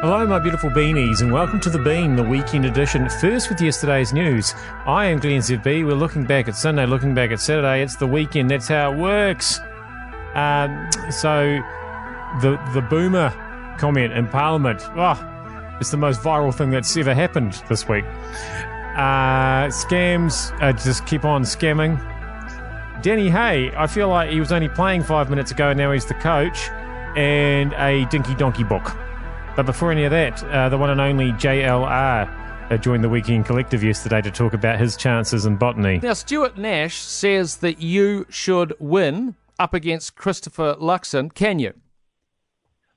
Hello, my beautiful beanies, and welcome to The Bean, the weekend edition. First, with yesterday's news. I am Glenn ZB. We're looking back at Sunday, looking back at Saturday. It's the weekend. That's how it works. Um, so, the the boomer comment in Parliament. Oh, it's the most viral thing that's ever happened this week. Uh, scams uh, just keep on scamming. Danny Hay, I feel like he was only playing five minutes ago, and now he's the coach, and a Dinky Donkey book. But before any of that, uh, the one and only JLR uh, joined the Weekend Collective yesterday to talk about his chances in botany. Now, Stuart Nash says that you should win up against Christopher Luxon. Can you?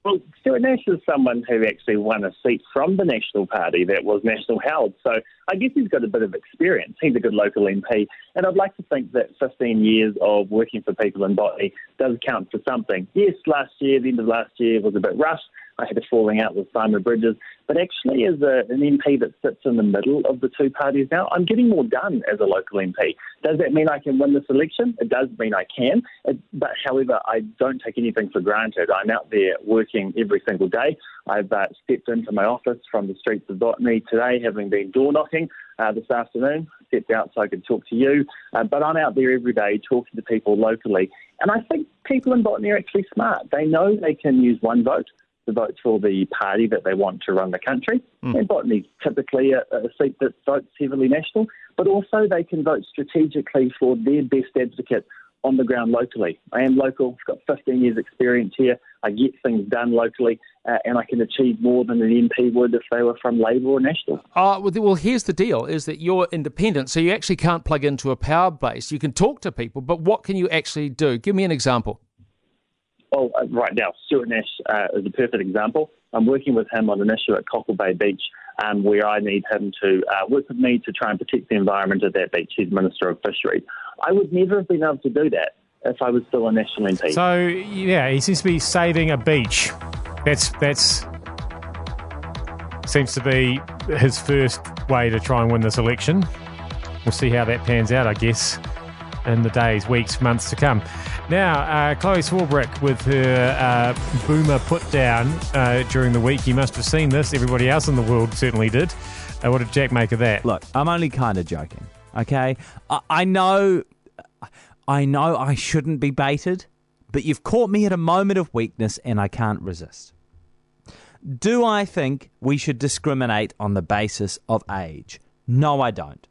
Well, Stuart Nash is someone who actually won a seat from the National Party that was national held. So I guess he's got a bit of experience. He's a good local MP. And I'd like to think that 15 years of working for people in Botany does count for something. Yes, last year, the end of last year was a bit rough. I had a falling out with Simon Bridges. But actually, as a, an MP that sits in the middle of the two parties now, I'm getting more done as a local MP. Does that mean I can win this election? It does mean I can. It, but however, I don't take anything for granted. I'm out there working every single day. I've uh, stepped into my office from the streets of Botany today, having been door knocking uh, this afternoon. Stepped out so I could talk to you. Uh, but I'm out there every day talking to people locally. And I think people in Botany are actually smart. They know they can use one vote to vote for the party that they want to run the country. Mm. And Botany's typically a, a seat that votes heavily national, but also they can vote strategically for their best advocate on the ground locally. I am local, I've got 15 years' experience here. I get things done locally, uh, and I can achieve more than an MP would if they were from Labor or National. Uh, well, here's the deal: is that you're independent, so you actually can't plug into a power base. You can talk to people, but what can you actually do? Give me an example. Well, uh, right now, Stuart Nash uh, is a perfect example. I'm working with him on an issue at Cockle Bay Beach um, where I need him to uh, work with me to try and protect the environment at that beach. He's Minister of Fisheries. I would never have been able to do that if I was still a national MP. So, yeah, he seems to be saving a beach. That's, that's, seems to be his first way to try and win this election. We'll see how that pans out, I guess, in the days, weeks, months to come. Now, uh, Chloe Swarbrick with her uh, boomer put down uh, during the week. You must have seen this. Everybody else in the world certainly did. Uh, what did Jack make of that? Look, I'm only kind of joking. Okay, I, I know, I know, I shouldn't be baited, but you've caught me at a moment of weakness, and I can't resist. Do I think we should discriminate on the basis of age? No, I don't.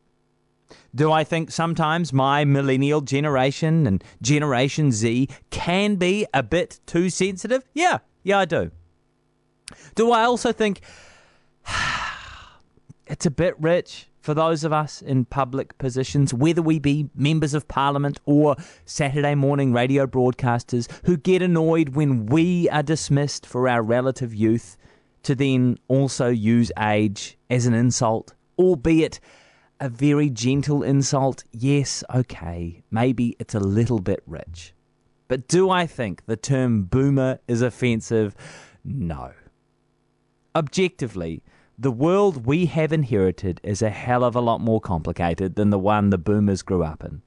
Do I think sometimes my millennial generation and Generation Z can be a bit too sensitive? Yeah, yeah, I do. Do I also think it's a bit rich for those of us in public positions, whether we be members of parliament or Saturday morning radio broadcasters who get annoyed when we are dismissed for our relative youth, to then also use age as an insult, albeit a very gentle insult, yes, okay, maybe it's a little bit rich. But do I think the term boomer is offensive? No. Objectively, the world we have inherited is a hell of a lot more complicated than the one the boomers grew up in.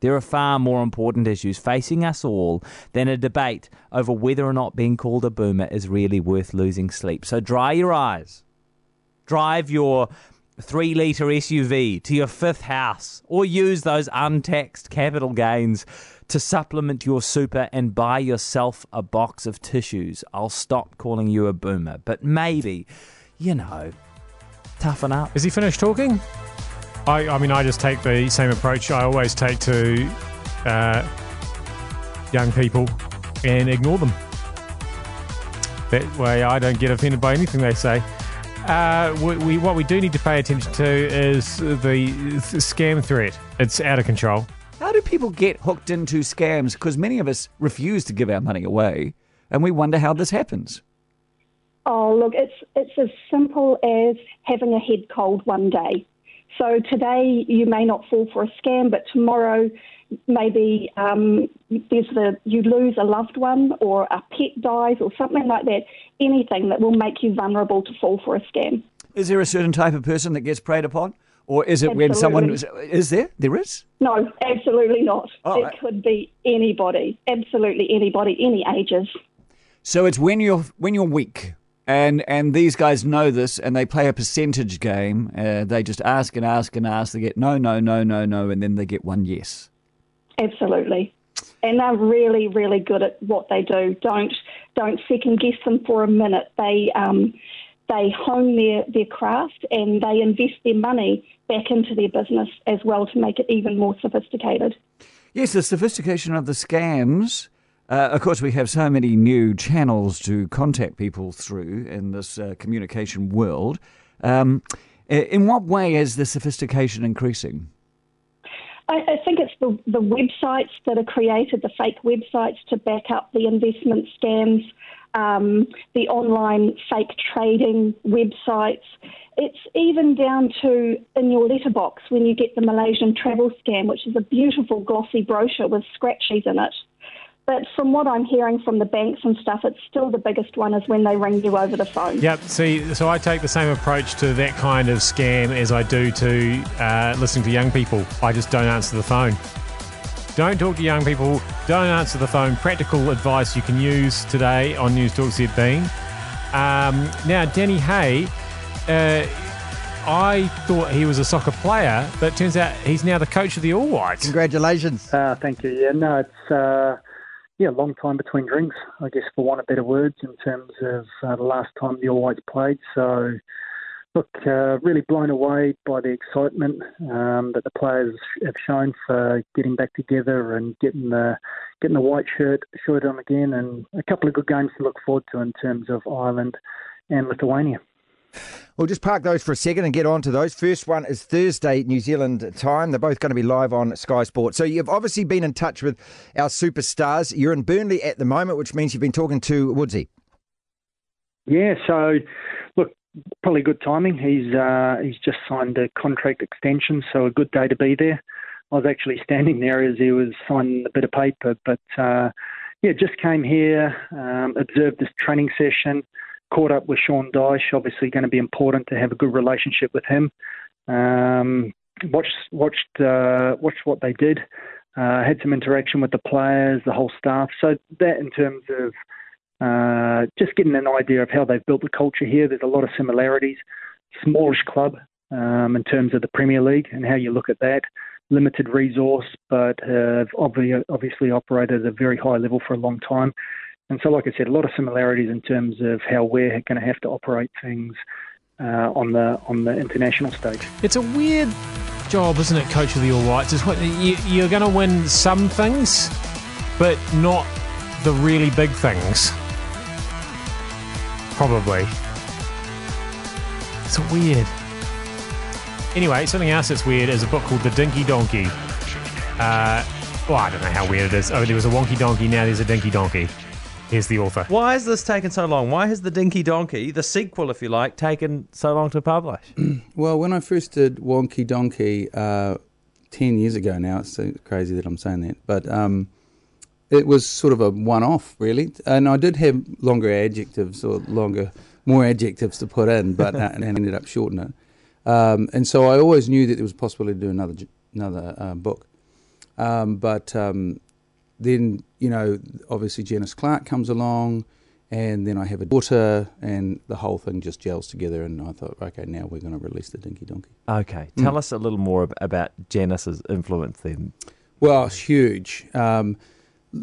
There are far more important issues facing us all than a debate over whether or not being called a boomer is really worth losing sleep. So dry your eyes. Drive your three litre SUV to your fifth house, or use those untaxed capital gains to supplement your super and buy yourself a box of tissues. I'll stop calling you a boomer, but maybe, you know, toughen up. Is he finished talking? I, I mean, I just take the same approach I always take to uh, young people and ignore them. That way, I don't get offended by anything they say. Uh, we, we, what we do need to pay attention to is the, the scam threat. It's out of control. How do people get hooked into scams? Because many of us refuse to give our money away, and we wonder how this happens. Oh, look, it's it's as simple as having a head cold one day. So today you may not fall for a scam, but tomorrow maybe um, there's the you lose a loved one or a pet dies or something like that. Anything that will make you vulnerable to fall for a scam. Is there a certain type of person that gets preyed upon? Or is it absolutely. when someone is there? There is. No, absolutely not. Oh, it could be anybody, absolutely anybody, any ages. So it's when you're when you're weak, And and these guys know this, and they play a percentage game. Uh, they just ask and ask and ask. They get no, no, no, no, no, and then they get one yes. Absolutely. And they're really, really good at what they do. Don't don't second guess them for a minute. They um, they hone their, their craft and they invest their money back into their business as well to make it even more sophisticated. Yes, the sophistication of the scams. Uh, of course, we have so many new channels to contact people through in this uh, communication world. Um, in what way is the sophistication increasing? I, I think it's the, the websites that are created, the fake websites to back up the investment scams, um, the online fake trading websites. It's even down to in your letterbox when you get the Malaysian travel scam, which is a beautiful glossy brochure with scratchies in it. But from what I'm hearing from the banks and stuff, it's still the biggest one is when they ring you over the phone. Yep. See, so I take the same approach to that kind of scam as I do to uh, listening to young people. I just don't answer the phone. Don't talk to young people. Don't answer the phone. Practical advice you can use today on News Talk ZB. Um, now, Danny Hay, uh, I thought he was a soccer player, but it turns out he's now the coach of the All Whites. Congratulations. Uh, thank you. Yeah, no, it's uh, yeah, long time between drinks, I guess, for want of better words, in terms of uh, the last time the All Whites played. So, look, uh, really blown away by the excitement um, that the players have shown for getting back together and getting the getting the white shirt shirt on again, and a couple of good games to look forward to in terms of Ireland and Lithuania. We'll just park those for a second and get on to those. First one is Thursday, New Zealand time. They're both going to be live on Sky Sport. So you've obviously been in touch with our superstars. You're in Burnley at the moment, which means you've been talking to Woodsy. Yeah, so look, probably good timing. He's uh, he's just signed a contract extension, so a good day to be there. I was actually standing there as he was signing a bit of paper, but uh, yeah, just came here, um, observed this training session caught up with Sean Dyche. Obviously, going to be important to have a good relationship with him. Um, watched watched uh, watched what they did. Uh, had some interaction with the players, the whole staff. So that, in terms of uh, just getting an idea of how they've built the culture here, there's a lot of similarities. Smallish club um, in terms of the Premier League and how you look at that. Limited resource, but have obviously, obviously operated at a very high level for a long time. And so, like I said, a lot of similarities in terms of how we're going to have to operate things uh, on the on the international stage. It's a weird job, isn't it, coach of the All Whites? What you, you're going to win some things, but not the really big things. Probably. It's weird. Anyway, something else that's weird is a book called The Dinky Donkey. Uh, well, I don't know how weird it is. Oh, there was a wonky donkey, now there's a dinky donkey. Here's the author. Why has this taken so long? Why has the Dinky Donkey, the sequel, if you like, taken so long to publish? well, when I first did Wonky Donkey uh, ten years ago now, it's so crazy that I'm saying that, but um, it was sort of a one-off, really. And I did have longer adjectives or longer, more adjectives to put in, but uh, and ended up shortening it. Um, and so I always knew that there was a possibility to do another another uh, book. Um, but um, then you know obviously Janice Clark comes along, and then I have a daughter, and the whole thing just gels together. And I thought, okay, now we're going to release the Dinky Donkey. Okay, tell mm. us a little more about Janice's influence then. Well, it's huge. Um,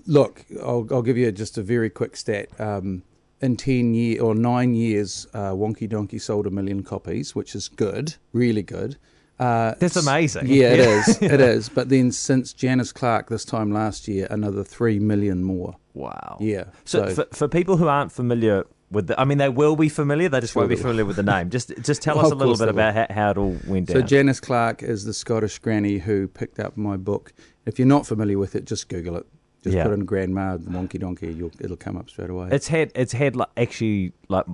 look, I'll, I'll, give you just a very quick stat. Um, in 10 years or 9 years, uh, Wonky Donkey sold a million copies, which is good, really good. Uh, That's amazing. Yeah, it is. It is. But then since Janice Clark this time last year, another three million more. Wow. Yeah. So, so for, for people who aren't familiar with the, I mean, they will be familiar. They just sure won't be familiar with the name. Just just tell well, us a little bit about how, how, it all went down. So Janice Clark is the Scottish granny who picked up my book. If you're not familiar with it, just Google it. Just yeah. put in Grandma Wonky Donkey. it'll come up straight away. It's had it's had like actually like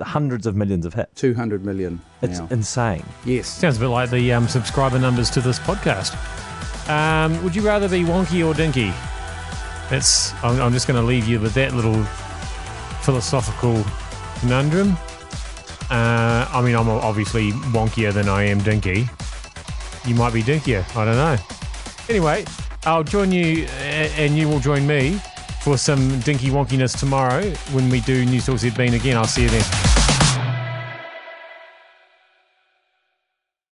hundreds of millions of hits. 200 million. It's now. insane. Yes. Sounds a bit like the um, subscriber numbers to this podcast. Um, would you rather be wonky or dinky? That's. I'm, I'm just going to leave you with that little philosophical conundrum. Uh, I mean, I'm obviously wonkier than I am dinky. You might be dinkier. I don't know. Anyway, I'll join you, and you will join me for some dinky wonkiness tomorrow when we do News Talk Z Bean again. I'll see you then.